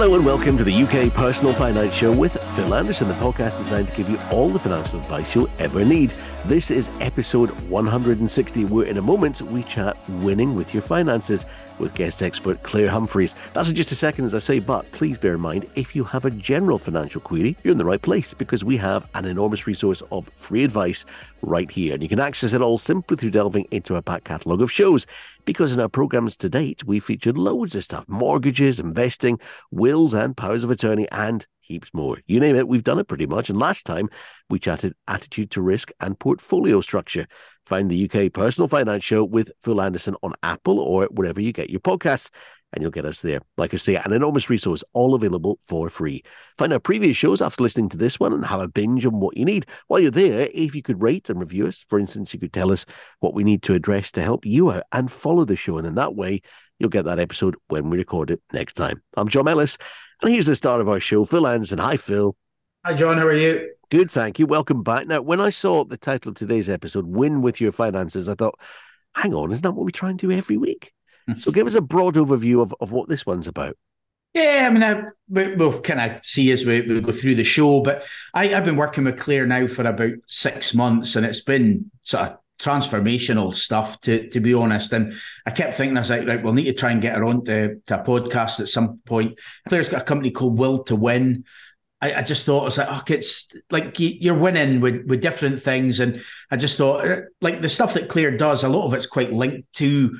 Hello and welcome to the UK Personal Finance Show with Phil Anderson, the podcast designed to give you all the financial advice you'll ever need. This is episode 160, where in a moment we chat winning with your finances with guest expert Clare Humphreys. That's in just a second, as I say, but please bear in mind if you have a general financial query, you're in the right place because we have an enormous resource of free advice right here. And you can access it all simply through delving into our back catalogue of shows. Because in our programs to date, we featured loads of stuff mortgages, investing, wills, and powers of attorney, and heaps more. You name it, we've done it pretty much. And last time we chatted attitude to risk and portfolio structure. Find the UK Personal Finance Show with Phil Anderson on Apple or wherever you get your podcasts and you'll get us there. Like I say, an enormous resource, all available for free. Find our previous shows after listening to this one and have a binge on what you need. While you're there, if you could rate and review us, for instance, you could tell us what we need to address to help you out and follow the show. And in that way, you'll get that episode when we record it next time. I'm John Ellis, and here's the start of our show. Phil Anderson. Hi, Phil. Hi, John. How are you? Good, thank you. Welcome back. Now, when I saw the title of today's episode, Win with Your Finances, I thought, hang on, isn't that what we try and do every week? so give us a broad overview of, of what this one's about. Yeah, I mean, I, we'll kind of see as we, we, go through the show, but I, have been working with Clare now for about six months, and it's been sort of transformational stuff, to to be honest. And I kept thinking, I was like, right, we'll need to try and get her on to, to a podcast at some point. Clare's got a company called Will to Win. I, I just thought, I was like, oh, it's like you're winning with, with different things. And I just thought, uh, like the stuff that Clare does, a lot of it's quite linked to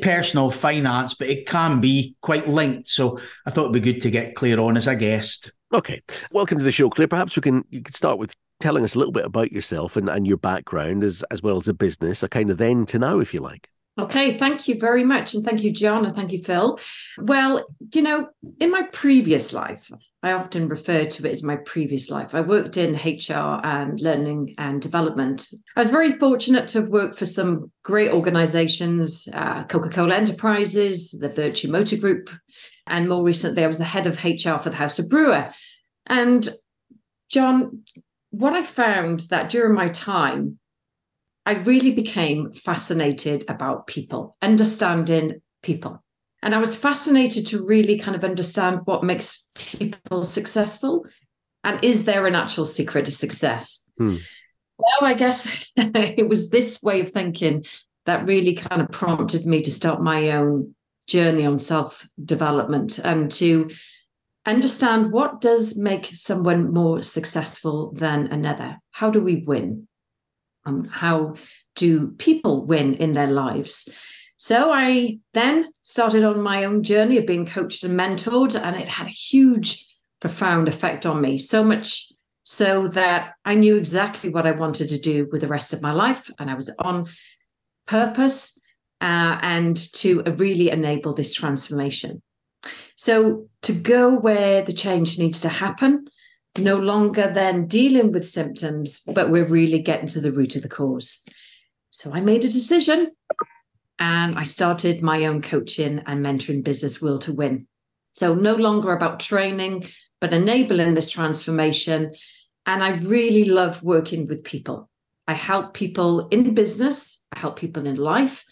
personal finance, but it can be quite linked. So I thought it'd be good to get Clare on as a guest. Okay. Welcome to the show, Clare. Perhaps we can you could start with telling us a little bit about yourself and, and your background as as well as a business, a kind of then to now, if you like. Okay, thank you very much. And thank you, John, and thank you, Phil. Well, you know, in my previous life, I often refer to it as my previous life. I worked in HR and learning and development. I was very fortunate to work for some great organizations uh, Coca Cola Enterprises, the Vertu Motor Group, and more recently, I was the head of HR for the House of Bruar. And John, what I found that during my time, I really became fascinated about people, understanding people. And I was fascinated to really kind of understand what makes people successful and is there an actual secret to success? Hmm. Well, I guess it was this way of thinking that really kind of prompted me to start my own journey on self development and to understand what does make someone more successful than another. How do we win? um, how do people win in their lives? So I then started on my own journey of being coached and mentored, and it had a huge, profound effect on me. So much so that I knew exactly what I wanted to do with the rest of my life, and I was on purpose uh, and to really enable this transformation. So to go where the change needs to happen, no longer then dealing with symptoms, but we're really getting to the root of the cause. So I made a decision and I started my own coaching and mentoring business, Will to Win. So no longer about training, but enabling this transformation. And I really love working with people. I help people in business, I help people in life,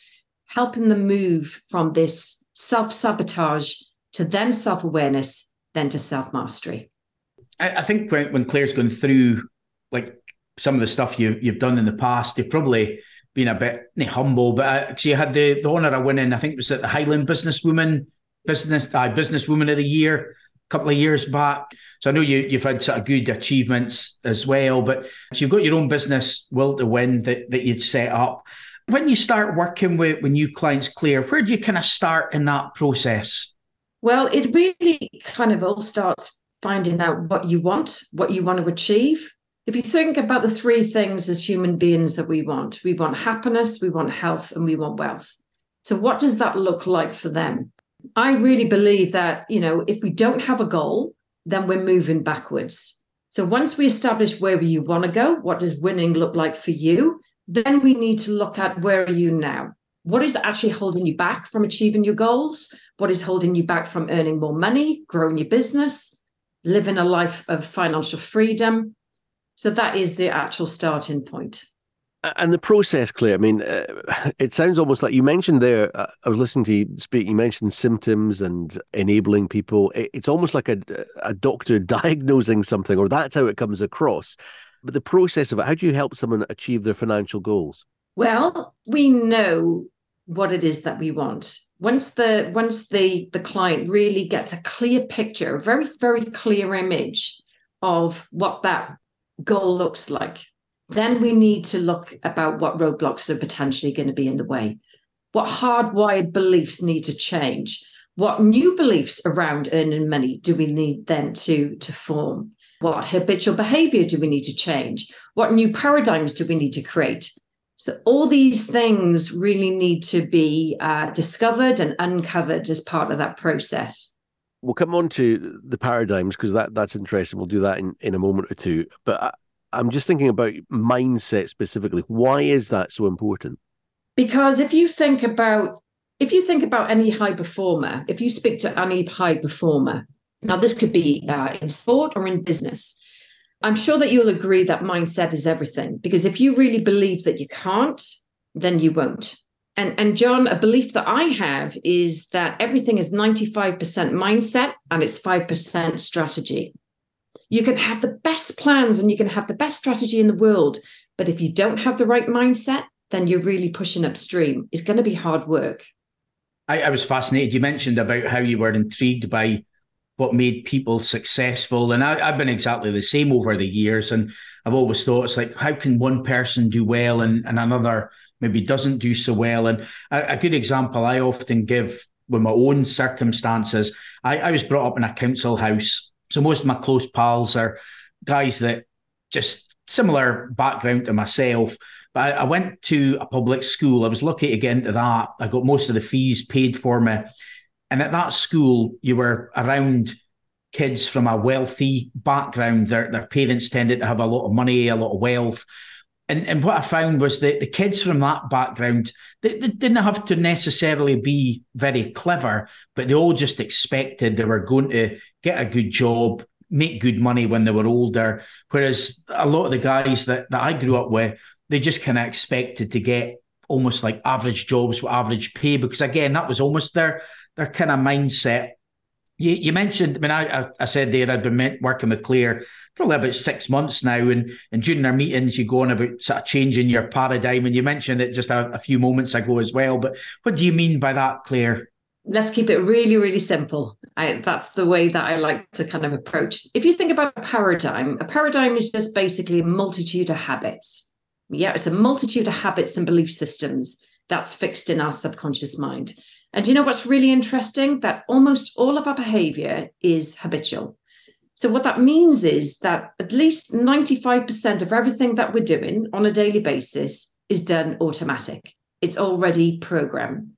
helping them move from this self sabotage to then self awareness, then to self mastery. I, I think when, when Clare's going through like some of the stuff you you've done in the past, you've probably been a bit humble, but she had the, the honour of winning. I think it was at the Highland Businesswoman Business uh, Businesswoman of the Year a couple of years back. So I know you you've had sort of good achievements as well, but you've got your own business, Will to Win, that that you'd set up. When you start working with, with new clients, Clare, where do you kind of start in that process? Well, it really kind of all starts finding out what you want, what you want to achieve. If you think about the three things as human beings that we want, we want happiness, we want health, and we want wealth. So, what does that look like for them? I really believe that, you know, if we don't have a goal, then we're moving backwards. So, once we establish where you want to go, what does winning look like for you? Then we need to look at where are you now? What is actually holding you back from achieving your goals? What is holding you back from earning more money, growing your business? living a life of financial freedom. So that is the actual starting point. And the process, Clare, I mean, uh, it sounds almost like you mentioned there. Uh, I was listening to you speak, you mentioned symptoms and enabling people. It, it's almost like a, a doctor diagnosing something, or that's how it comes across. But the process of it, how do you help someone achieve their financial goals? Well, we know what it is that we want. Once the once the the client really gets a clear picture, a very very clear image of what that goal looks like, then we need to look about what roadblocks are potentially going to be in the way. What hardwired beliefs need to change? What new beliefs around earning money do we need then to, to form? What habitual behavior do we need to change? What new paradigms do we need to create? So, all these things really need to be uh, discovered and uncovered as part of that process. We'll come on to the paradigms because that, that's interesting. We'll do that in, in a moment or two. But I, I'm just thinking about mindset specifically. Why is that so important? Because if you think about if you think about any high performer, if you speak to any high performer, now this could be uh, in sport or in business, I'm sure that you'll agree that mindset is everything. Because if you really believe that you can't, then you won't. And, and John, a belief that I have is that everything is 95% mindset and it's 5% strategy. You can have the best plans and you can have the best strategy in the world. But if you don't have the right mindset, then you're really pushing upstream. It's going to be hard work. I, I was fascinated. You mentioned about how you were intrigued by what made people successful. And I, have been exactly the same over the years. And I've always thought it's like, how can one person do well and, and another maybe doesn't do so well? And a, a good example I often give with my own circumstances, I, I was brought up in a council house. So most of my close pals are guys that just similar background to myself. But I, I went to a public school. I was lucky to get into that. I got most of the fees paid for me. And at that school, you were around kids from a wealthy background. Their, their parents tended to have a lot of money, a lot of wealth. And, and what I found was that the kids from that background, they, they didn't have to necessarily be very clever, but they all just expected they were going to get a good job, make good money when they were older. Whereas a lot of the guys that, that I grew up with, they just kind of expected to get almost like average jobs with average pay because again that was almost their their kind of mindset you, you mentioned, I mean, I, I said there I'd been working with Clare probably about six months now, and and during our meetings, you go on about sort of changing your paradigm, and you mentioned it just a, a few moments ago as well. But what do you mean by that, Clare? Let's keep it really, really simple. I, that's the way that I like to kind of approach. If you think about a paradigm, a paradigm is just basically a multitude of habits. Yeah, it's a multitude of habits and belief systems that's fixed in our subconscious mind. And you know what's really interesting? That almost all of our behavior is habitual. So, what that means is that at least 95% of everything that we're doing on a daily basis is done automatic. It's already programmed.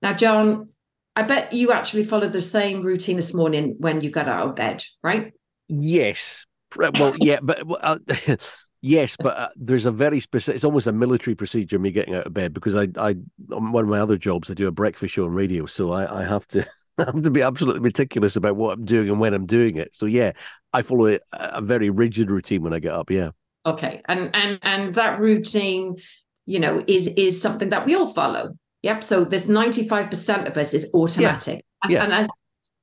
Now, John, I bet you actually followed the same routine this morning when you got out of bed, right? Yes. Well, yeah, but uh, Yes, but uh, there's a very specific. It's almost a military procedure me getting out of bed because I, I, on one of my other jobs, I do a breakfast show on radio, so I, I have to, I have to be absolutely meticulous about what I'm doing and when I'm doing it. So yeah, I follow a, a very rigid routine when I get up. Yeah. Okay, and and and that routine, you know, is is something that we all follow. Yep. So there's 95% of us is automatic. Yeah. yeah. And as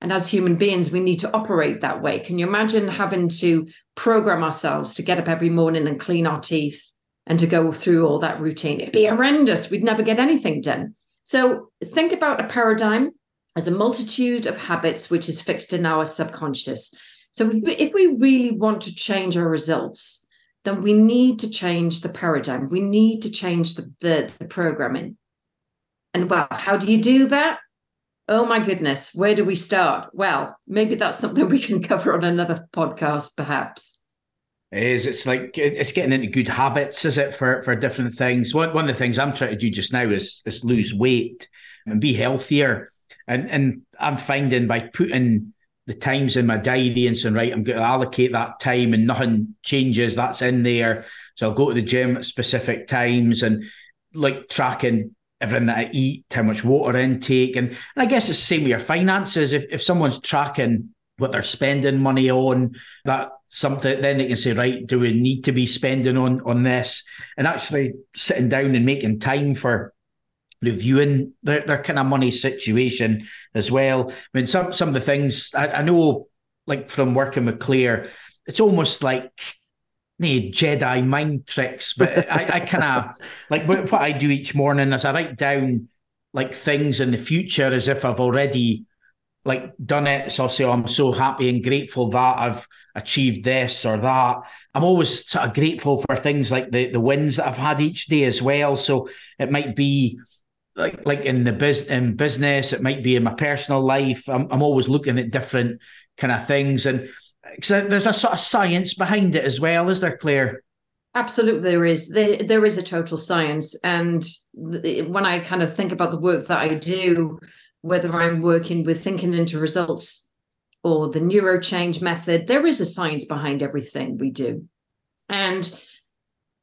and as human beings, we need to operate that way. Can you imagine having to program ourselves to get up every morning and clean our teeth and to go through all that routine? It'd be horrendous. We'd never get anything done. So think about a paradigm as a multitude of habits which is fixed in our subconscious. So if we really want to change our results, then we need to change the paradigm. We need to change the, the, the programming. And well, how do you do that? Oh my goodness, where do we start? Well, maybe that's something we can cover on another podcast, perhaps. It is it's like it's getting into good habits, is it, for for different things? One one of the things I'm trying to do just now is is lose weight and be healthier. And and I'm finding by putting the times in my diary and saying, right, I'm going to allocate that time and nothing changes, that's in there. So I'll go to the gym at specific times and like tracking everything that I eat, how much water intake, and, and I guess it's the same with your finances. If if someone's tracking what they're spending money on. That something then they can say, right, do we need to be spending on on this? And actually sitting down and making time for reviewing their, their kind of money situation as well. I mean, some some of the things I, I know, like from working with Clare, it's almost like nee, Jedi mind tricks, but I, I kind of like what, what I do each morning is I write down like things in the future as if I've already like done it. So I'll say, oh, I'm so happy and grateful that I've achieved this or that. I'm always sort of grateful for things like the the wins that I've had each day as well. So it might be like like in the biz in business, it might be in my personal life. I'm I'm always looking at different kind of things and so there's a sort of science behind it as well, is there, Clare? Absolutely, there is. There, there is a total science, and when I kind of think about the work that I do, whether I'm working with thinking into results or the neuro change method, there is a science behind everything we do, and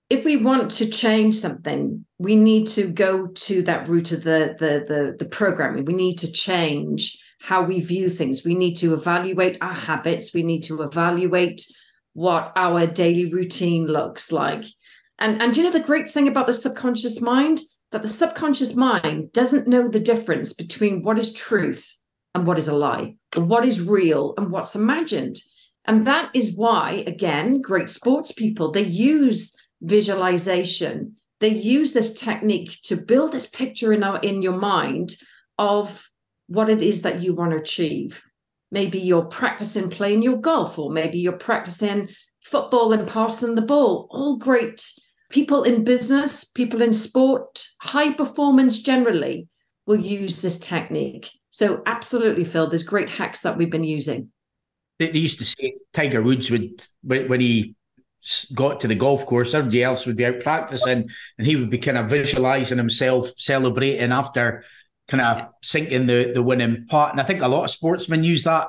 if we want to change something, we need to go to that root of the the the, the programming. We need to change how we view things. We need to evaluate our habits. We need to evaluate what our daily routine looks like. And, and you know the great thing about the subconscious mind? That the subconscious mind doesn't know the difference between what is truth and what is a lie, or what is real and what's imagined. And that is why, again, great sports people, they use visualization. They use this technique to build this picture in, our, in your mind of what it is that you want to achieve. Maybe you're practicing playing your golf, or maybe you're practicing football and passing the ball. All great people in business, people in sport, high performance generally will use this technique. So, absolutely, Phil, there's great hacks that we've been using. They used to say Tiger Woods would, when he got to the golf course, everybody else would be out practicing, and he would be kind of visualizing himself celebrating after kind of sinking the the winning putt. And I think a lot of sportsmen use that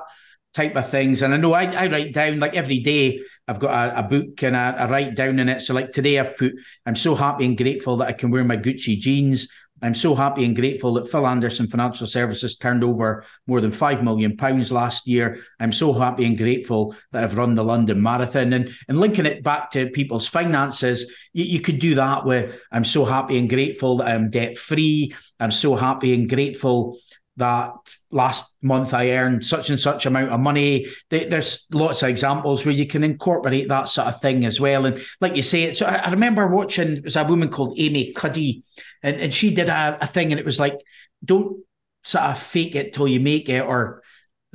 type of things. And I know I, I write down like every day I've got a, a book and I, I write down in it. So like today I've put I'm so happy and grateful that I can wear my Gucci jeans. I'm so happy and grateful that Phil Anderson Financial Services turned over more than five million pounds last year. I'm so happy and grateful that I've run the London Marathon and and linking it back to people's finances. You, you could do that with I'm so happy and grateful that I'm debt free. I'm so happy and grateful that last month I earned such and such amount of money. There's lots of examples where you can incorporate that sort of thing as well. And like you say, it's, I remember watching, it was a woman called Amy Cuddy, and, and she did a, a thing, and it was like, don't sort of fake it till you make it, or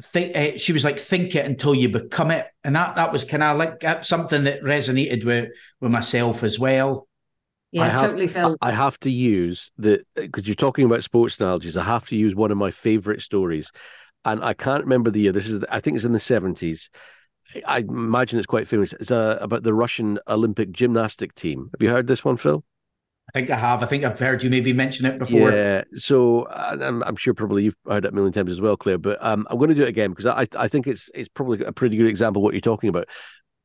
think uh, she was like think it until you become it and that that was kind of like something that resonated with with myself as well yeah, I have, totally felt. I have to use the because you're talking about sports analogies. I have to use one of my favorite stories, and I can't remember the year. This is, I think, it's in the seventies. I imagine it's quite famous. It's uh, about the Russian Olympic gymnastic team. Have you heard this one, Phil? I think I have. I think I've heard you maybe mention it before. Yeah. So I'm, I'm sure probably you've heard it a million times as well, Clare. But um, I'm going to do it again because I I think it's it's probably a pretty good example of what you're talking about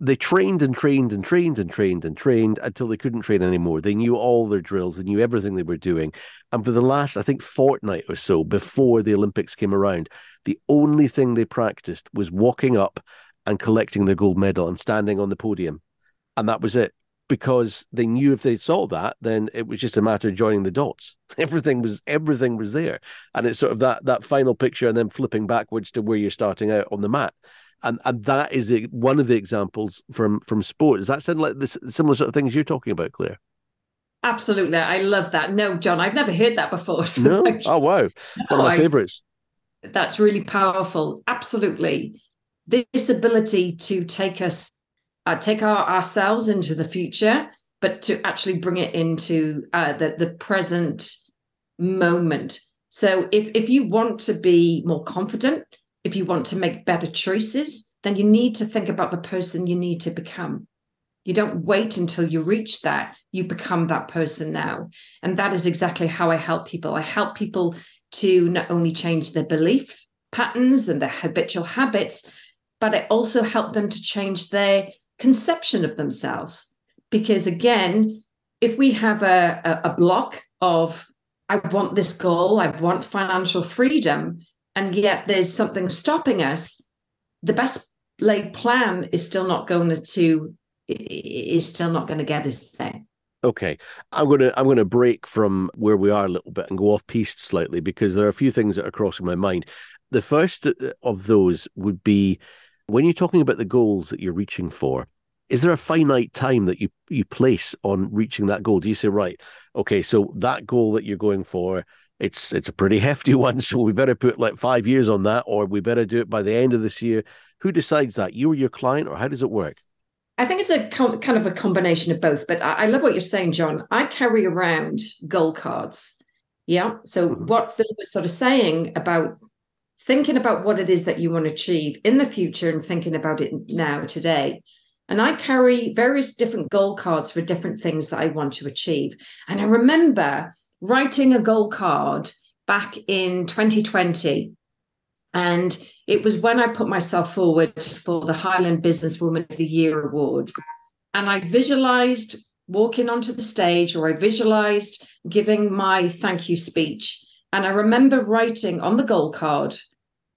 they trained and trained and trained and trained and trained until they couldn't train anymore. They knew all their drills, they knew everything they were doing. And for the last, I think, fortnight or so before the Olympics came around, the only thing they practiced was walking up and collecting their gold medal and standing on the podium. And that was it. Because they knew if they saw that, then it was just a matter of joining the dots. Everything was everything was there. And it's sort of that that final picture and then flipping backwards to where you're starting out on the mat and and that is a, one of the examples from from sport. Does that sound like the similar sort of things you're talking about, Clare? Absolutely, I love that. No, John, I've never heard that before. So no, like, oh wow, one of my favorites. That's really powerful. Absolutely, this ability to take us, uh, take our ourselves into the future, but to actually bring it into uh, the the present moment. So, if if you want to be more confident, if you want to make better choices, then you need to think about the person you need to become. You don't wait until you reach that, you become that person now. And that is exactly how I help people. I help people to not only change their belief patterns and their habitual habits, but I also help them to change their conception of themselves. Because again, if we have a, a, block of, I want this goal, I want financial freedom, and yet there's something stopping us, the best laid plan is still not going to is still not going to get us there. Okay, I'm gonna I'm gonna break from where we are a little bit and go off piste slightly because there are a few things that are crossing my mind. The first uh, of those would be when you're talking about the goals that you're reaching for. Is there a finite time that you you place on reaching that goal? Do you say right? Okay, so that goal that you're going for, it's it's a pretty hefty one, so we better put like five years on that, or we better do it by the end of this year. Who decides that? You or your client, or how does it work? I think it's a com- kind of a combination of both, but I-, I love what you're saying, John. I carry around goal cards. Yeah. So, mm-hmm. what Phil was sort of saying about thinking about what it is that you want to achieve in the future and thinking about it now, today. And I carry various different goal cards for different things that I want to achieve. And I remember writing a goal card back in 2020 and it was when I put myself forward for the Highland Businesswoman of the Year award. And I visualized walking onto the stage or I visualized giving my thank you speech. And I remember writing on the goal card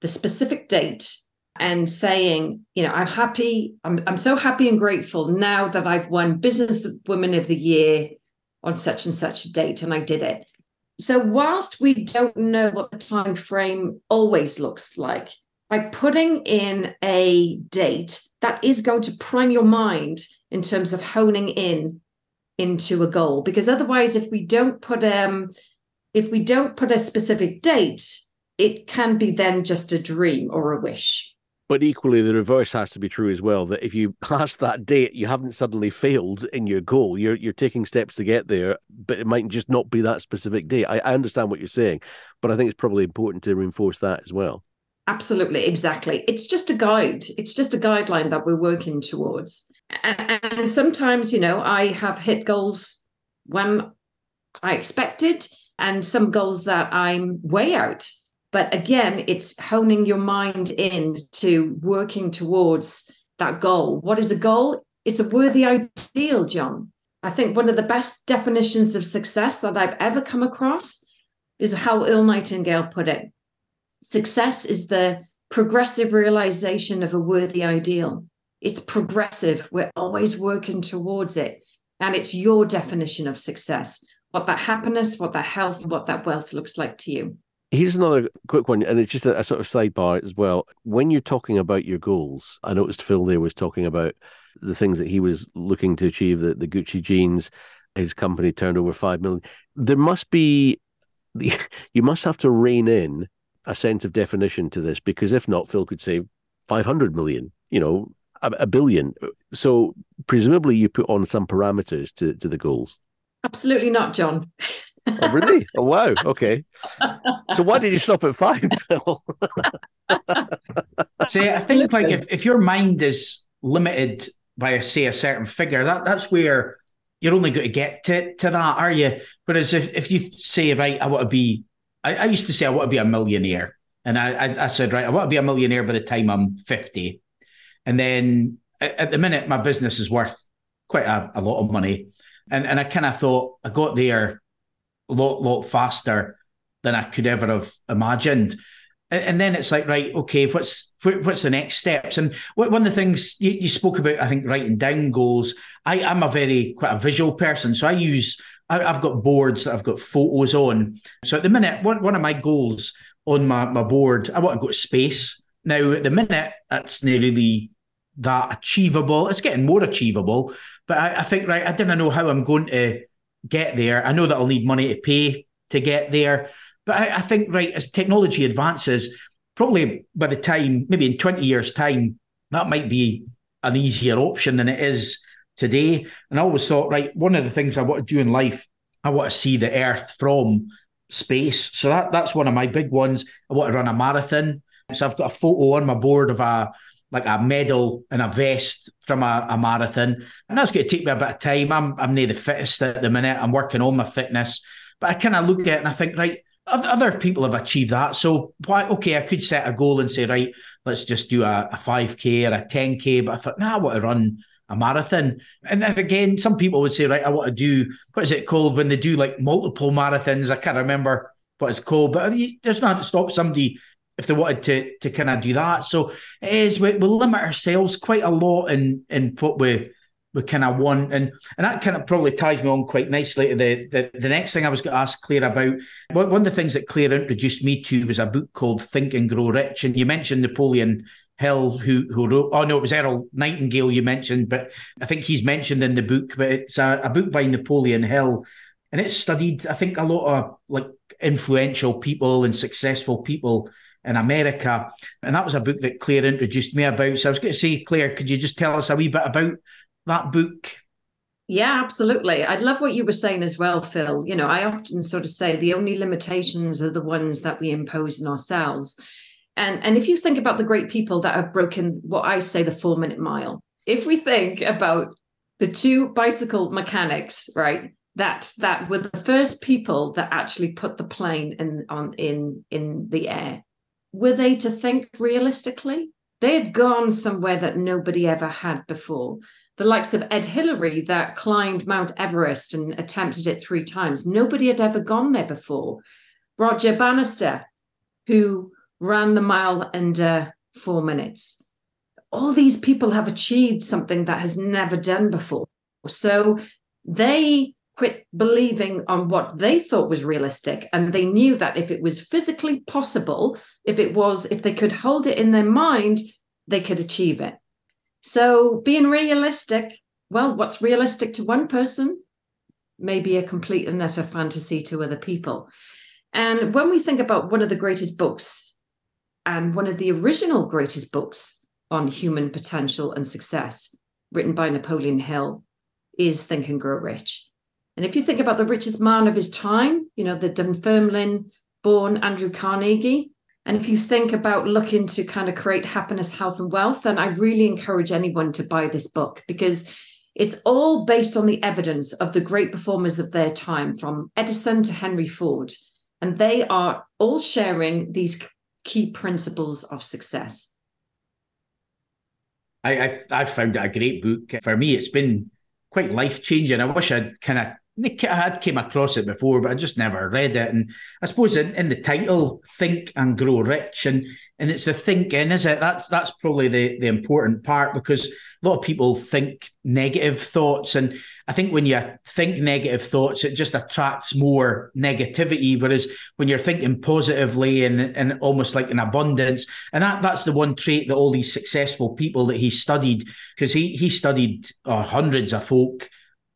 the specific date and saying, you know, I'm happy, I'm, I'm so happy and grateful now that I've won Business Businesswoman of the Year on such and such a date. And I did it. So whilst we don't know what the time frame always looks like, by putting in a date that is going to prime your mind in terms of honing in into a goal because otherwise if we don't put um if we don't put a specific date it can be then just a dream or a wish but equally, the reverse has to be true as well. That if you pass that date, you haven't suddenly failed in your goal. You're you're taking steps to get there, but it might just not be that specific date. I, I understand what you're saying, but I think it's probably important to reinforce that as well. Absolutely, exactly. It's just a guide. It's just a guideline that we're working towards. And, and sometimes, you know, I have hit goals when I expected, and some goals that I'm way out but again, it's honing your mind in to working towards that goal. What is a goal? It's a worthy ideal, John. I think one of the best definitions of success that I've ever come across is how Earl Nightingale put it. Success is the progressive realization of a worthy ideal. It's progressive. We're always working towards it. And it's your definition of success, what that happiness, what that health, what that wealth looks like to you. Here's another quick one, and it's just a, a, sort of sidebar as well. When you're talking about your goals, I noticed Phil there was talking about the things that he was looking to achieve, the, the Gucci jeans, his company turned over 5 million. There must be, you must have to rein in a sense of definition to this, because if not, Phil could say 500 million, you know, a, a billion. So presumably you put on some parameters to, to the goals. Absolutely not, John. oh, really? Oh, wow. Okay. So why did you stop at five, See, I think like if, if your mind is limited by a say a certain figure, that that's where you're only going to get to, to that, are you? Whereas if, if you say, right, I want to be, I, I used to say I want to be a millionaire. And I, I, I said, right, I want to be a millionaire by the time I'm 50. And then at, at the minute, my business is worth quite a, a lot of money. And, and I kind of thought I got there a lot, lot faster than I could ever have imagined. And then it's like, right, okay, what's what's the next steps? And one of the things you, you spoke about, I think, writing down goals. I, am a very quite a visual person, so I use I, have got boards that I've got photos on. So at the minute, one one of my goals on my, my board, I want to go to space. Now at the minute, that's not really that achievable. It's getting more achievable, but I, I think right, I didn't know how I'm going to get there. I know that I'll need money to pay to get there. But I, I, think, right, as technology advances, probably by the time, maybe in 20 years' time, that might be an easier option than it is today. And I always thought, right, one of the things I want to do in life, I want to see the earth from space. So that that's one of my big ones. I want to run a marathon. So I've got a photo on my board of a like a medal and a vest from a, a marathon. And that's going to take me a bit of time. I'm I'm near the fittest at the minute. I'm working on my fitness. But I kind of look at it and I think, right, other people have achieved that. So why okay, I could set a goal and say, right, let's just do a, a 5K or a 10K. But I thought, nah, I want to run a marathon. And then again, some people would say, right, I want to do what is it called when they do like multiple marathons? I can't remember what it's called, but there's not to stop somebody if they wanted to to kind of do that. So it is we, we limit ourselves quite a lot in in what we we kind of want, and and that kind of probably ties me on quite nicely to the the, the next thing I was going to ask Clare about. One of the things that Clare introduced me to was a book called Think and Grow Rich, and you mentioned Napoleon Hill, who who wrote. Oh no, it was Errol Nightingale you mentioned, but I think he's mentioned in the book. But it's a, a book by Napoleon Hill, and it's studied. I think a lot of like influential people and successful people in America. And that was a book that Clare introduced me about. So I was going to say, Clare, could you just tell us a wee bit about that book? Yeah, absolutely. I'd love what you were saying as well, Phil. You know, I often sort of say the only limitations are the ones that we impose on ourselves. And, and if you think about the great people that have broken what I say the four minute mile, if we think about the two bicycle mechanics, right, that that were the first people that actually put the plane in on in in the air, were they to think realistically? They had gone somewhere that nobody ever had before. The likes of Ed Hillary that climbed Mount Everest and attempted it three times. Nobody had ever gone there before. Roger Bannister, who ran the mile under uh, four minutes. All these people have achieved something that has never done before. So they quit believing on what they thought was realistic and they knew that if it was physically possible if it was if they could hold it in their mind they could achieve it. So being realistic well what's realistic to one person may be a complete and utter fantasy to other people. And when we think about one of the greatest books and one of the original greatest books on human potential and success written by napoleon hill is think and grow rich and if you think about the richest man of his time, you know, the Dunfermline born Andrew Carnegie, and if you think about looking to kind of create happiness, health, and wealth, then I really encourage anyone to buy this book because it's all based on the evidence of the great performers of their time, from Edison to Henry Ford. And they are all sharing these key principles of success. I, I, I found it a great book. For me, it's been quite life changing. I wish I'd kind of I had came across it before, but I just never read it. And I suppose in, in, the title, "Think and Grow Rich," and and it's the thinking, is it? That's that's probably the the important part because a lot of people think negative thoughts, and I think when you think negative thoughts, it just attracts more negativity. Whereas when you're thinking positively and and almost like an abundance, and that that's the one trait that all these successful people that he studied, because he he studied uh, hundreds of folk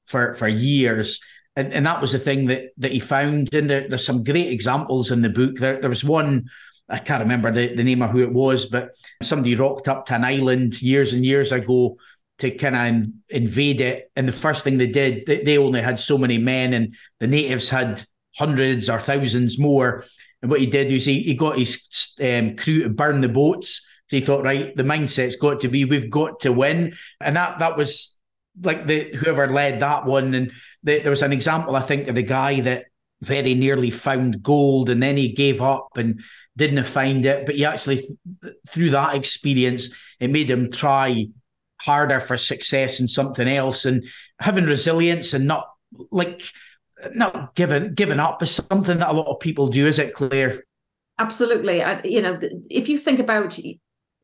for for years. And, and that was the thing that that he found. And there, there's some great examples in the book. There, there was one I can't remember the, the name of who it was, but somebody rocked up to an island years and years ago to kind of invade it. And the first thing they did, they, they only had so many men, and the natives had hundreds or thousands more. And what he did was he, he got his um, crew to burn the boats. So he thought, right, the mindset's got to be we've got to win, and that that was like the whoever led that one, and the, there was an example I think of the guy that very nearly found gold and then he gave up and didn't find it, but he actually through that experience it made him try harder for success in something else and having resilience and not like not giving giving up is something that a lot of people do is it Clare? absolutely I, you know if you think about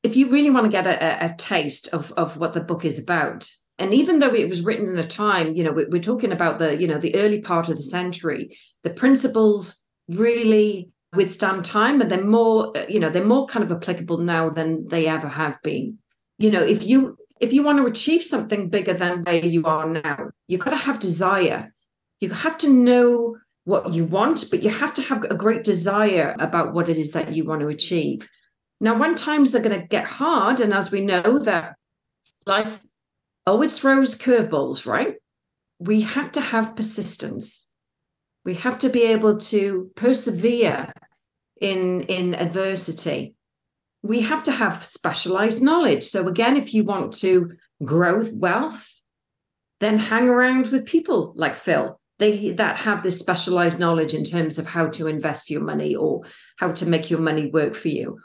if you really want to get a, a taste of of what the book is about and even though it was written in a time you know we're talking about the you know the early part of the century the principles really withstand time and they're more uh, you know they're more kind of applicable now than they ever have been. You know if you if you want to achieve something bigger than where you are now you've got to have desire. You have to know what you want but you have to have a great desire about what it is that you want to achieve. Now when times are going to get hard and as we know that life Oh, always throws curveballs, right? We have to have persistence. We have to be able to persevere in, in adversity. We have to have specialized knowledge. So, again, if you want to grow wealth, then hang around with people like Phil. They that have this specialized knowledge in terms of how to invest your money or how to make your money work for you.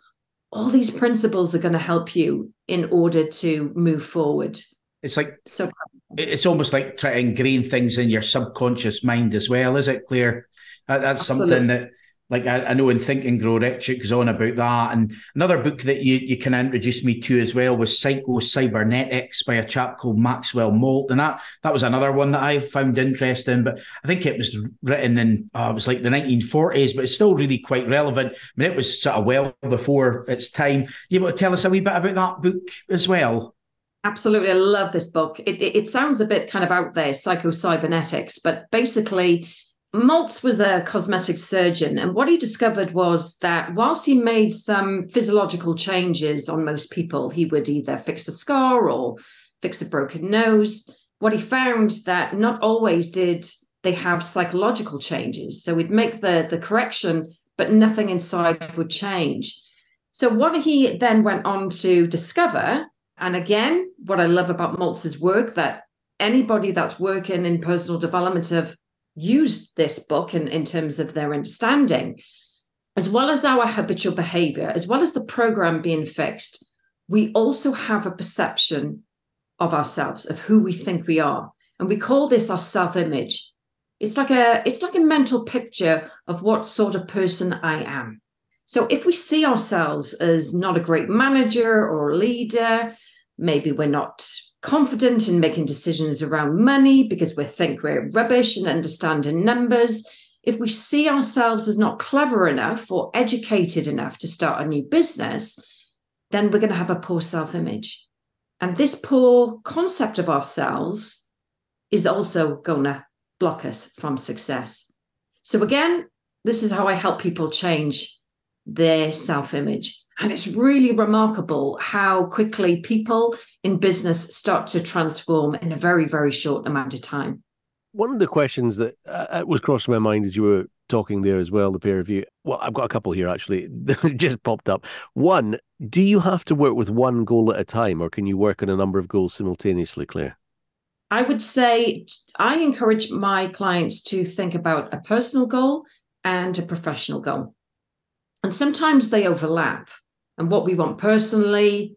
All these principles are going to help you in order to move forward. It's like so. It's almost like trying to ingrain things in your subconscious mind as well, is it, Clare? That, that's Absolutely. something that like I, I, know in Think and Grow Rich, it goes on about that. And another book that you, you can introduce me to as well was Psycho Cybernetics by a chap called Maxwell Maltz, And that that was another one that I found interesting. But I think it was written in uh, it was like the 1940s, but it's still really quite relevant. I mean, it was sort of well before its time. You able to tell us a wee bit about that book as well? Absolutely. I love this book. It, it, it sounds a bit kind of out there, psychocybernetics, but basically Maltz was a cosmetic surgeon, and what he discovered was that whilst he made some physiological changes on most people, he would either fix a scar or fix a broken nose. What he found that not always did they have psychological changes. So he'd make the, the correction, but nothing inside would change. So what he then went on to discover, and again, what I love about Maltz's work, that anybody that's working in personal development have used this book in, in terms of their understanding, as well as our habitual behavior, as well as the program being fixed, we also have a perception of ourselves, of who we think we are. And we call this our self-image. It's like a it's like a mental picture of what sort of person I am. So if we see ourselves as not a great manager or a leader, maybe we're not confident in making decisions around money because we think we're rubbish and understanding numbers. If we see ourselves as not clever enough or educated enough to start a new business, then we're going to have a poor self image. And this poor concept of ourselves is also going to block us from success. So, again, this is how I help people change their self image. And it's really remarkable how quickly people in business start to transform in a very, very short amount of time. One of the questions that uh, was crossing my mind as you were talking there as well, the pair of you. Well, I've got a couple here actually just popped up. One, do you have to work with one goal at a time, or can you work on a number of goals simultaneously, Clare? I would say I encourage my clients to think about a personal goal and a professional goal. And sometimes they overlap. And what we want personally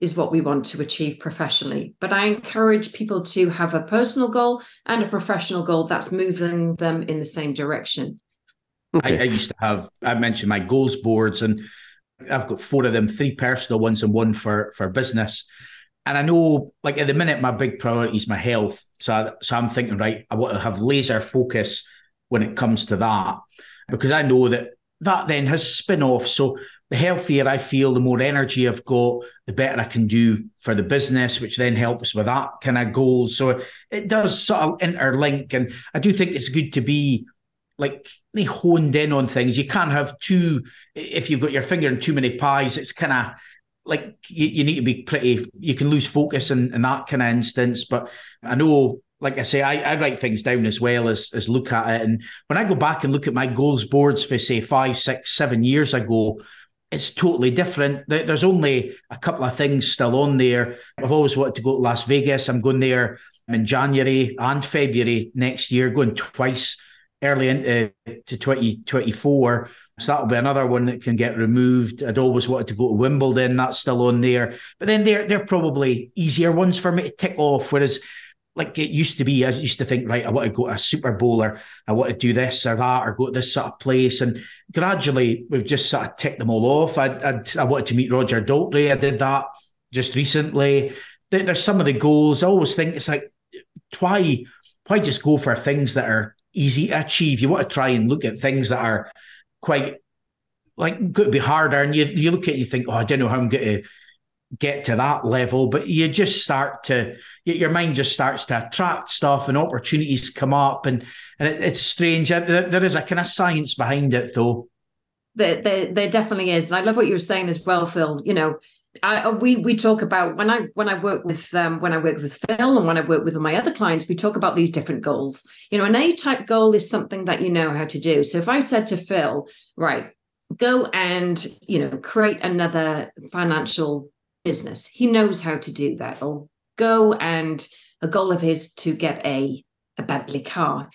is what we want to achieve professionally. But I encourage people to have a personal goal and a professional goal that's moving them in the same direction. Okay. I, I used to have, I mentioned my goals boards, and I've got four of them, three personal ones and one for, for business. And I know, like at the minute, my big priority is my health. So, I, so I'm thinking, right, I want to have laser focus when it comes to that because I know that that then has spin off. So the healthier I feel, the more energy I've got, the better I can do for the business, which then helps with that kind of goal. So it does sort of interlink. And I do think it's good to be like they honed in on things. You can't have too, if you've got your finger in too many pies, it's kind of like you, you, need to be pretty, you can lose focus in, in that kind of instance. But I know like I say, I, I, write things down as well as as look at it. And when I go back and look at my goals boards for say five, six, seven years ago, it's totally different. There's only a couple of things still on there. I've always wanted to go to Las Vegas. I'm going there in January and February next year, going twice early into to 2024. So that'll be another one that can get removed. I'd always wanted to go to Wimbledon. That's still on there. But then they're they're probably easier ones for me to tick off. Whereas like it used to be, I used to think, right, I want to go to a Super Bowl or I want to do this or that or go to this sort of place. And gradually we've just sort of ticked them all off. I, I, I wanted to meet Roger Daltrey. I did that just recently. There's some of the goals. I always think it's like, why, why just go for things that are easy to achieve? You want to try and look at things that are quite like to be harder. And you, you look at it, you think, oh, I don't know how I'm going to get to that level, but you just start to your mind just starts to attract stuff and opportunities come up and and it, it's strange. There, there is a kind of science behind it, though. There, there, there definitely is, and I love what you were saying as well, Phil. You know, I, we we talk about when I when I work with um, when I work with Phil and when I work with my other clients, we talk about these different goals. You know, an A type goal is something that you know how to do. So if I said to Phil, right, go and you know create another financial business. He knows how to do that. Or go and a goal of his to get a, a Bentley car.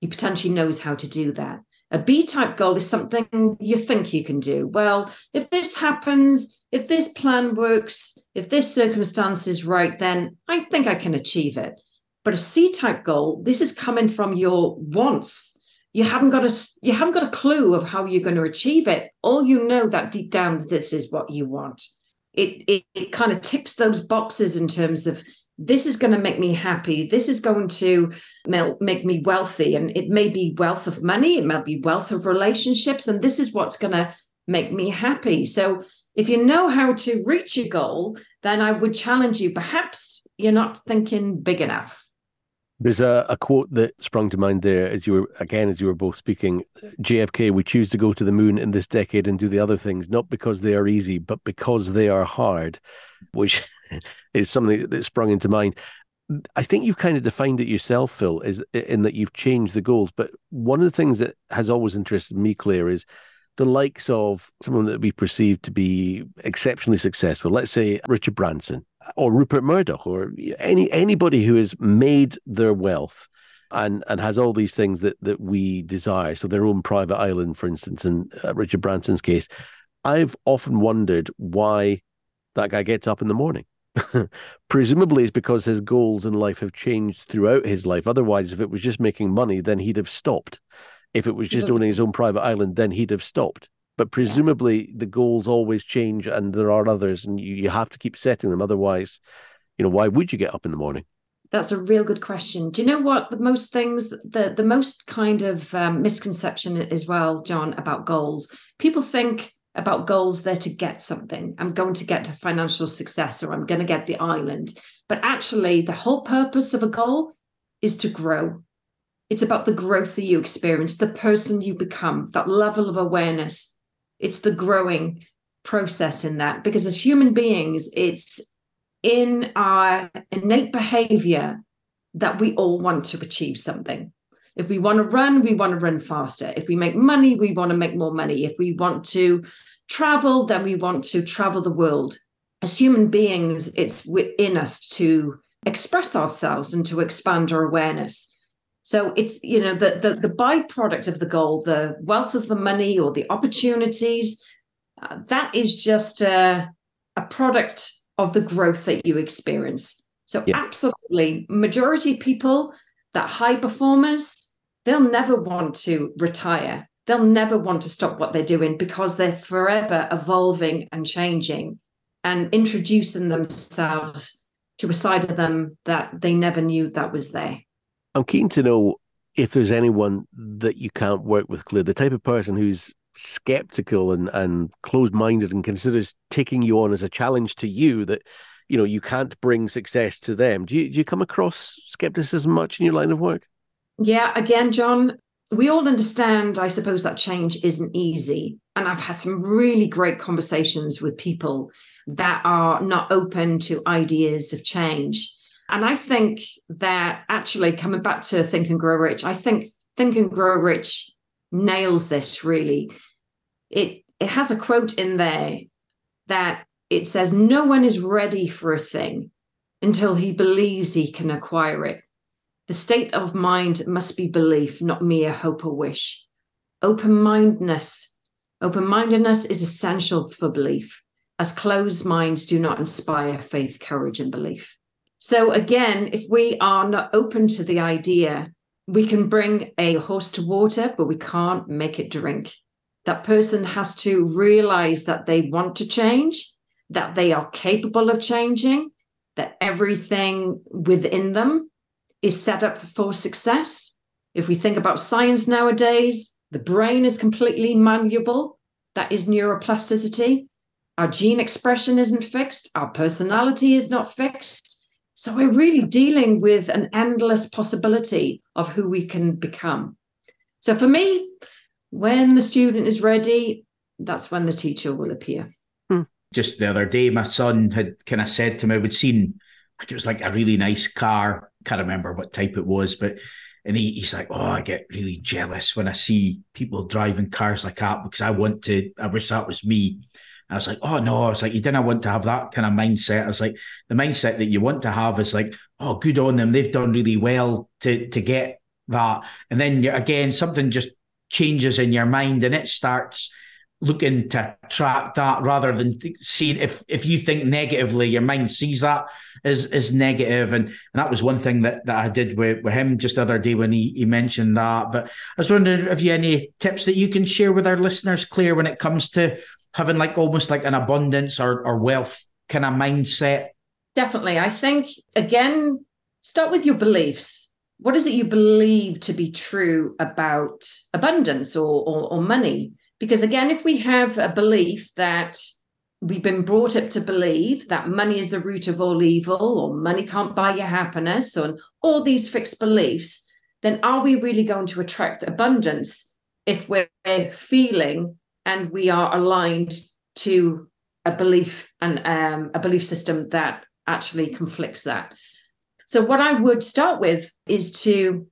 He potentially knows how to do that. A B type goal is something you think you can do. Well, if this happens, if this plan works, if this circumstance is right, then I think I can achieve it. But a C type goal, this is coming from your wants you haven't got a you haven't got a clue of how you're going to achieve it all you know that deep down this is what you want it it, it kind of ticks those boxes in terms of this is going to make me happy this is going to make me wealthy and it may be wealth of money it might be wealth of relationships and this is what's going to make me happy. So if you know how to reach your goal then i would challenge you. Perhaps you're not thinking big enough there's a, a quote that sprung to mind there as you were again as you were both speaking. JFK, we choose to go to the moon in this decade and do the other things, not because they are easy, but because they are hard, which is something that sprung into mind. I think you've kind of defined it yourself, Phil, is in that you've changed the goals. But one of the things that has always interested me, Clare, is the likes of someone that we perceive to be exceptionally successful, let's say Richard Branson or Rupert Murdoch or any anybody who has made their wealth and and has all these things that that we desire. So their own private island, for instance, in uh, Richard Branson's case, I've often wondered why that guy gets up in the morning. Presumably, it's because his goals in life have changed throughout his life. Otherwise, if it was just making money, then he'd have stopped. If it was just owning his own private island, then he'd have stopped. But presumably the goals always change and there are others and you, you have to keep setting them. Otherwise, you know, why would you get up in the morning? That's a real good question. Do you know what the most things the the most kind of um, misconception as well, John, about goals? People think about goals they're to get something. I'm going to get a financial success or I'm going to get the island. But actually, the whole purpose of a goal is to grow. It's about the growth that you experience, the person you become, that level of awareness. It's the growing process in that. Because as human beings, it's in our innate behavior that we all want to achieve something. If we want to run, we want to run faster. If we make money, we want to make more money. If we want to travel, then we want to travel the world. As human beings, it's within us to express ourselves and to expand our awareness. So it's you know the the, the byproduct of the goal, the wealth of the money or the opportunities, uh, that is just a, a product of the growth that you experience. So yeah. absolutely, majority people that high performers, they'll never want to retire. They'll never want to stop what they're doing because they're forever evolving and changing and introducing themselves to a side of them that they never knew that was there. I'm keen to know if there's anyone that you can't work with, Clare, the type of person who's skeptical and, and closed minded and considers taking you on as a challenge to you that you know you can't bring success to them. Do you do you come across skepticism much in your line of work? Yeah, again, John, we all understand, I suppose, that change isn't easy. And I've had some really great conversations with people that are not open to ideas of change. And I think that actually coming back to Think and Grow Rich, I think Think and Grow Rich nails this really. It it has a quote in there that it says, No one is ready for a thing until he believes he can acquire it. The state of mind must be belief, not mere hope or wish. Open mindedness. Open mindedness is essential for belief, as closed minds do not inspire faith, courage, and belief. So, again, if we are not open to the idea, we can bring a horse to water, but we can't make it drink. That person has to realize that they want to change, that they are capable of changing, that everything within them is set up for success. If we think about science nowadays, the brain is completely malleable. That is neuroplasticity. Our gene expression isn't fixed. Our personality is not fixed. So we're really dealing with an endless possibility of who we can become. So for me, when the student is ready, that's when the teacher will appear. Hmm. Just the other day, my son had kind of said to me, I would seen, like it was like a really nice car. Can't remember what type it was, but and he, he's like, Oh, I get really jealous when I see people driving cars like that because I want to, I wish that was me. I was like, oh no, I was like, you didn't want to have that kind of mindset. I was like, the mindset that you want to have is like, oh, good on them. They've done really well to to get that. And then again, something just changes in your mind and it starts looking to track that rather than seeing if if you think negatively, your mind sees that as as negative. And, and that was one thing that, that I did with, with him just the other day when he, he mentioned that. But I was wondering if you any tips that you can share with our listeners, Clare, when it comes to having like almost like an abundance or, or wealth kind of mindset? Definitely. I think again, start with your beliefs. What is it you believe to be true about abundance or, or, or money? Because again, if we have a belief that we've been brought up to believe that money is the root of all evil or money can't buy your happiness and all these fixed beliefs, then are we really going to attract abundance if we're feeling and we are aligned to a belief and um, a belief system that actually conflicts that? So, what I would start with is to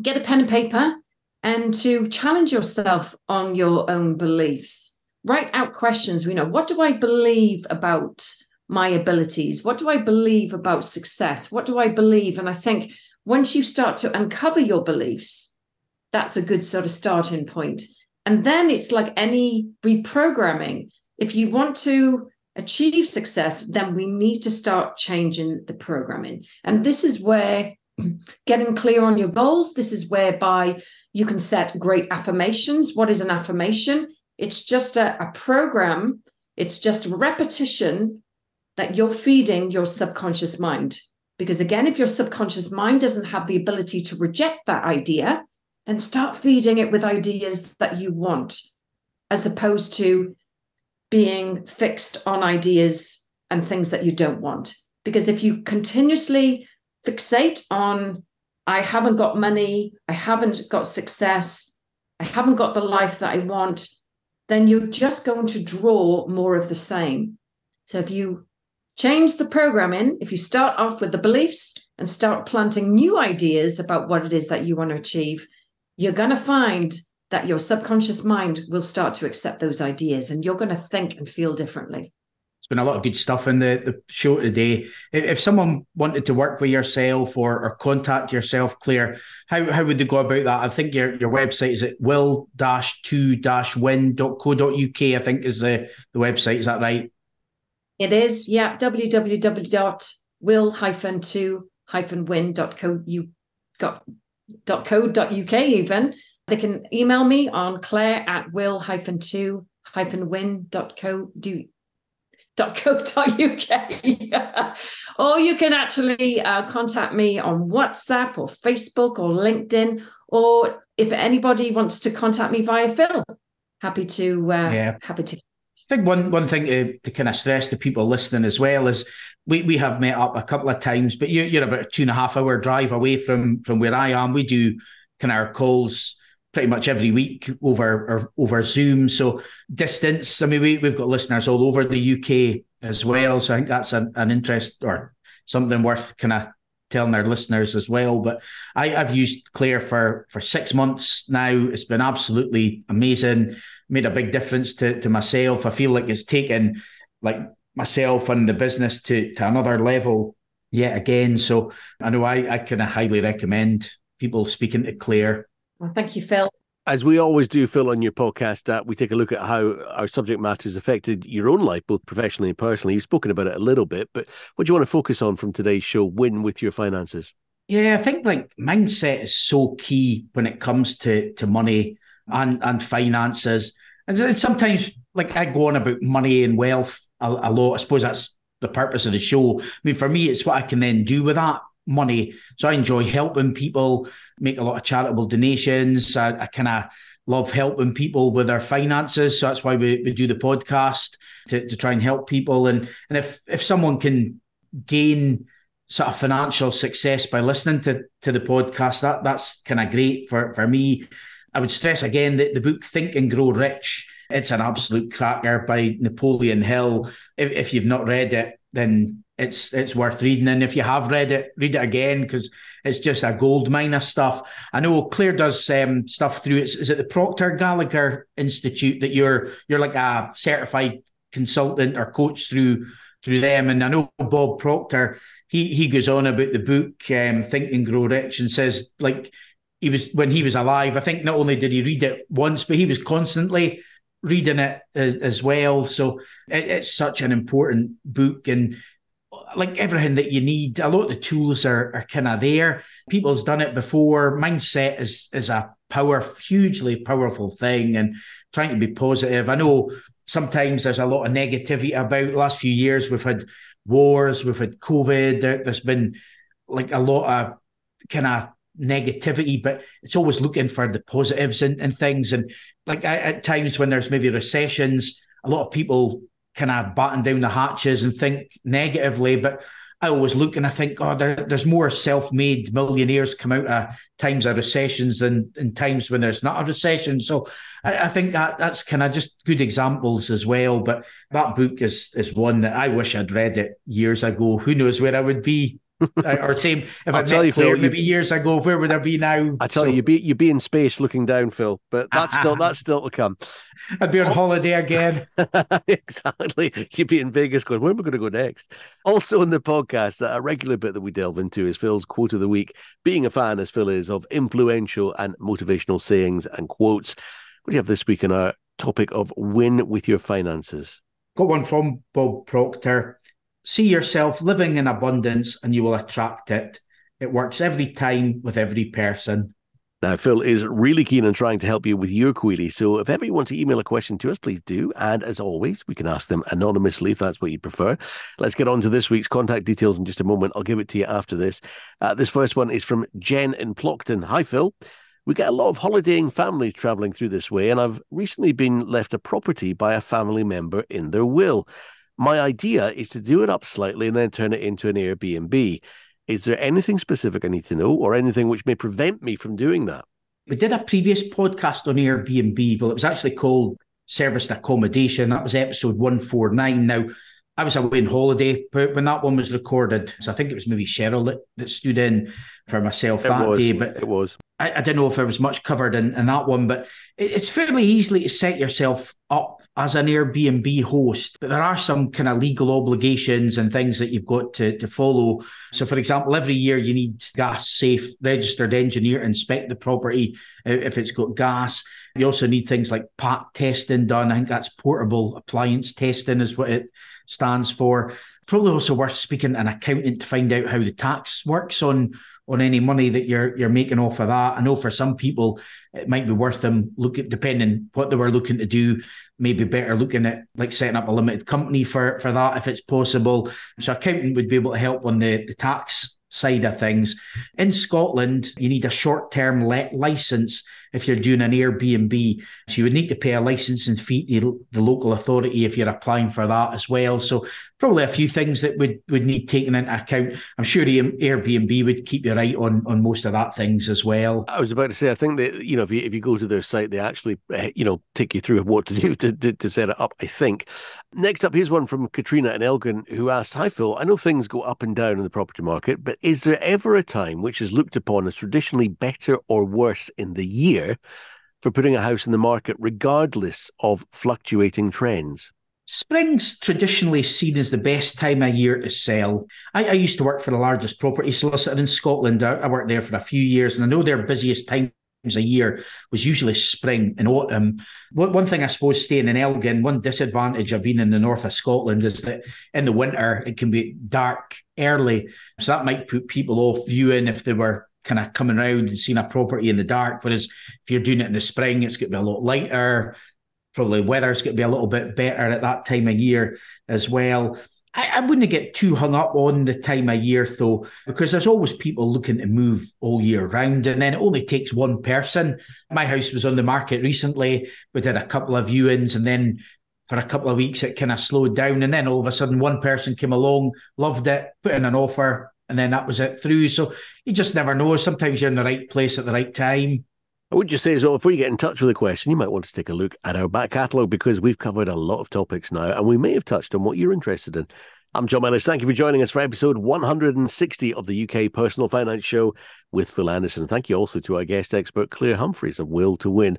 get a pen and paper and to challenge yourself on your own beliefs. Write out questions. You know, what do I believe about my abilities? What do I believe about success? What do I believe? And I think once you start to uncover your beliefs, that's a good sort of starting point. And then it's like any reprogramming. If you want to achieve success, then we need to start changing the programming. And this is where getting clear on your goals, this is whereby you can set great affirmations. What is an affirmation? It's just a, a program, it's just repetition that you're feeding your subconscious mind. Because again, if your subconscious mind doesn't have the ability to reject that idea, then start feeding it with ideas that you want, as opposed to being fixed on ideas and things that you don't want. Because if you continuously fixate on, I haven't got money, I haven't got success, I haven't got the life that I want, then you're just going to draw more of the same. So if you change the programming, if you start off with the beliefs and start planting new ideas about what it is that you want to achieve, you're going to find that your subconscious mind will start to accept those ideas and you're going to think and feel differently. It's been a lot of good stuff in the, the show today. If, if someone wanted to work with yourself or, or contact yourself, Clare, how, how would they go about that? I think your, your website is at will-2-win.co.uk, I think is the, the website. Is that right? It is, yeah. www.will-2-win.co.uk .co.uk even. They can email me on claire at will hyphen two hyphen win dot code dot co dot uk or you can actually uh, contact me on WhatsApp or Facebook or LinkedIn. Or if anybody wants to contact me via Phil, happy to uh, yeah. happy to I think one one thing to, to kind of stress to people listening as well is we, we have met up a couple of times, but you, you're about a two and a half hour drive away from from where I am. We do kind of our calls pretty much every week over over Zoom. So distance. I mean, we we've got listeners all over the UK as well. So I think that's an, an interest or something worth kind of telling our listeners as well. But I, I've used Clare for for six months now. It's been absolutely amazing. Made a big difference to to myself. I feel like it's taken like myself and the business to to another level yet again. So I know I I kind of highly recommend people speaking to Clare. Well, thank you, Phil. As we always do, Phil, on your podcast, uh, we take a look at how our subject matter has affected your own life, both professionally and personally. You've spoken about it a little bit, but what do you want to focus on from today's show, Win with Your Finances? Yeah, I think like mindset is so key when it comes to, to money and, and finances. And sometimes, like, I go on about money and wealth a, a lot. I suppose that's the purpose of the show. I mean, for me, it's what I can then do with that money. So I enjoy helping people, make a lot of charitable donations. I, I kind of love helping people with their finances. So that's why we, we do the podcast to, to try and help people. And and if if someone can gain sort of financial success by listening to, to the podcast, that that's kind of great for, for me. I would stress again that the book Think and Grow Rich, it's an absolute cracker by Napoleon Hill. If, if you've not read it, then it's it's worth reading. And if you have read it, read it again because it's just a gold mine of stuff. I know Clare does um, stuff through it. Is it the Proctor Gallagher Institute that you're you're like a certified consultant or coach through through them? And I know Bob Proctor, he he goes on about the book um, Think and Grow Rich and says like he was when he was alive. I think not only did he read it once, but he was constantly reading it as, as well. So it, it's such an important book and like everything that you need, a lot of the tools are, are kind of there. People's done it before. Mindset is is a power, hugely powerful thing, and trying to be positive. I know sometimes there's a lot of negativity about the last few years. We've had wars, we've had COVID. There, has been like a lot of kind of negativity, but it's always looking for the positives and, and things. And like I, at times when there's maybe recessions, a lot of people kind of batten down the hatches and think negatively, but I always look and I think, oh, there, there's more self-made millionaires come out of times of recessions than in times when there's not a recession. So I, I think that that's kind of just good examples as well. But that book is is one that I wish I'd read it years ago. Who knows where I would be or same if I tell you, Phil, maybe years ago, where would I be now? I tell so, you, you'd be you'd be in space looking down, Phil. But that's still that's still to come. I'd be on oh. holiday again. exactly. You'd be in Vegas going, where am I going to go next? Also in the podcast, a regular bit that we delve into is Phil's quote of the week. Being a fan, as Phil is, of influential and motivational sayings and quotes. What do you have this week in our topic of win with your finances? Got one from Bob Proctor see yourself living in abundance and you will attract it. It works every time with every person. Now, Phil is really keen on trying to help you with your query. So if ever you want to email a question to us, please do. And as always, we can ask them anonymously if that's what you prefer. Let's get on to this week's contact details in just a moment. I'll give it to you after this. Uh, this first one is from Jen in Plockton. Hi, Phil. We get a lot of holidaying families traveling through this way, and I've recently been left a property by a family member in their will. My idea is to do it up slightly and then turn it into an Airbnb. Is there anything specific I need to know or anything which may prevent me from doing that? We did a previous podcast on Airbnb. Well, it was actually called Serviced Accommodation. That was episode 149. Now, I was away on holiday when that one was recorded. So I think it was maybe Cheryl that, that stood in for myself it that was. day. But it was. I, I don't know if there was much covered in, in that one, but it, it's fairly easily to set yourself up as an Airbnb host, but there are some kind of legal obligations and things that you've got to, to follow. So, for example, every year you need gas safe registered engineer to inspect the property if it's got gas. You also need things like PAT testing done. I think that's portable appliance testing, is what it stands for. Probably also worth speaking to an accountant to find out how the tax works on on any money that you're you're making off of that. I know for some people it might be worth them looking depending what they were looking to do, maybe better looking at like setting up a limited company for for that if it's possible. So accountant would be able to help on the, the tax side of things. In Scotland, you need a short-term let license if you're doing an Airbnb. So you would need to pay a licensing fee to the local authority if you're applying for that as well. So probably a few things that would, would need taken into account. I'm sure Airbnb would keep you right on, on most of that things as well. I was about to say, I think that, you know, if you, if you go to their site, they actually, eh, you know, take you through what to do to, to, to set it up, I think. Next up, here's one from Katrina and Elgin who asks, Hi, Phil, I know things go up and down in the property market, but is there ever a time which is looked upon as traditionally better or worse in the year year for putting a house in the market, regardless of fluctuating trends? Spring's traditionally seen as the best time of year to sell. I, I used to work for the largest property solicitor in Scotland. I, I, worked there for a few years, and I know their busiest times a year was usually spring and autumn. One thing I suppose staying in Elgin, one disadvantage of being in the north of Scotland is that in the winter it can be dark early, so that might put people off viewing if they were kind of coming around and seeing a property in the dark. Whereas if you're doing it in the spring, it's going to be a lot lighter. Probably weather's going to be a little bit better at that time of year as well. I, I wouldn't get too hung up on the time of year though, because there's always people looking to move all year round, and then it only takes one person. My house was on the market recently. We did a couple of viewings, and then for a couple of weeks it kind of slowed down, and then all of a sudden one person came along, loved it, put in an offer, and then that was it through. So you just never know. Sometimes you're in the right place at the right time. I would just say as well, before you get in touch with a question, you might want to take a look at our back catalogue because we've covered a lot of topics now and we may have touched on what you're interested in. I'm John Mellis. Thank you for joining us for episode 160 of the UK Personal Finance Show with Phil Anderson. Thank you also to our guest expert, Clare Humphreys of Will to Win.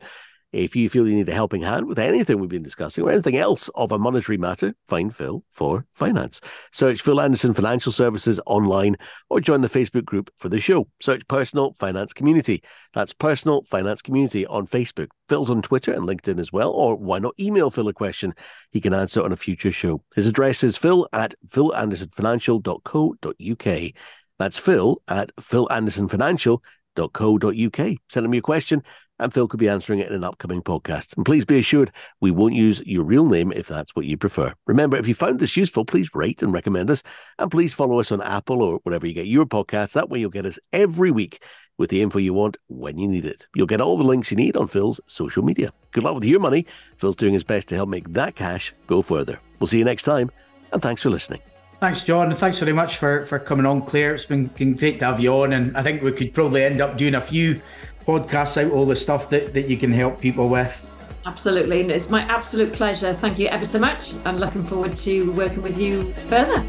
If you feel you need a helping hand with anything we've been discussing or anything else of a monetary matter, find Phil for finance. Search Phil Anderson Financial Services online or join the Facebook group for the show. Search Personal Finance Community. That's Personal Finance Community on Facebook. Phil's on Twitter and LinkedIn as well, or why not email Phil a question he can answer on a future show. His address is phil at philandersonfinancial.co.uk. That's phil at philandersonfinancial.co.uk. Send him your question and Phil could be answering it in an upcoming podcast. And please be assured we won't use your real name if that's what you prefer. Remember, if you found this useful, please rate and recommend us. And please follow us on Apple or whatever you get your podcasts. That way you'll get us every week with the info you want when you need it. You'll get all the links you need on Phil's social media. Good luck with your money. Phil's doing his best to help make that cash go further. We'll see you next time, and thanks for listening. Thanks, John. Thanks very much for, for coming on, Clare. It's been great to have you on. And I think we could probably end up doing a few podcasts out, all the stuff that, that you can help people with. Absolutely. And It's my absolute pleasure. Thank you ever so much. And looking forward to working with you further.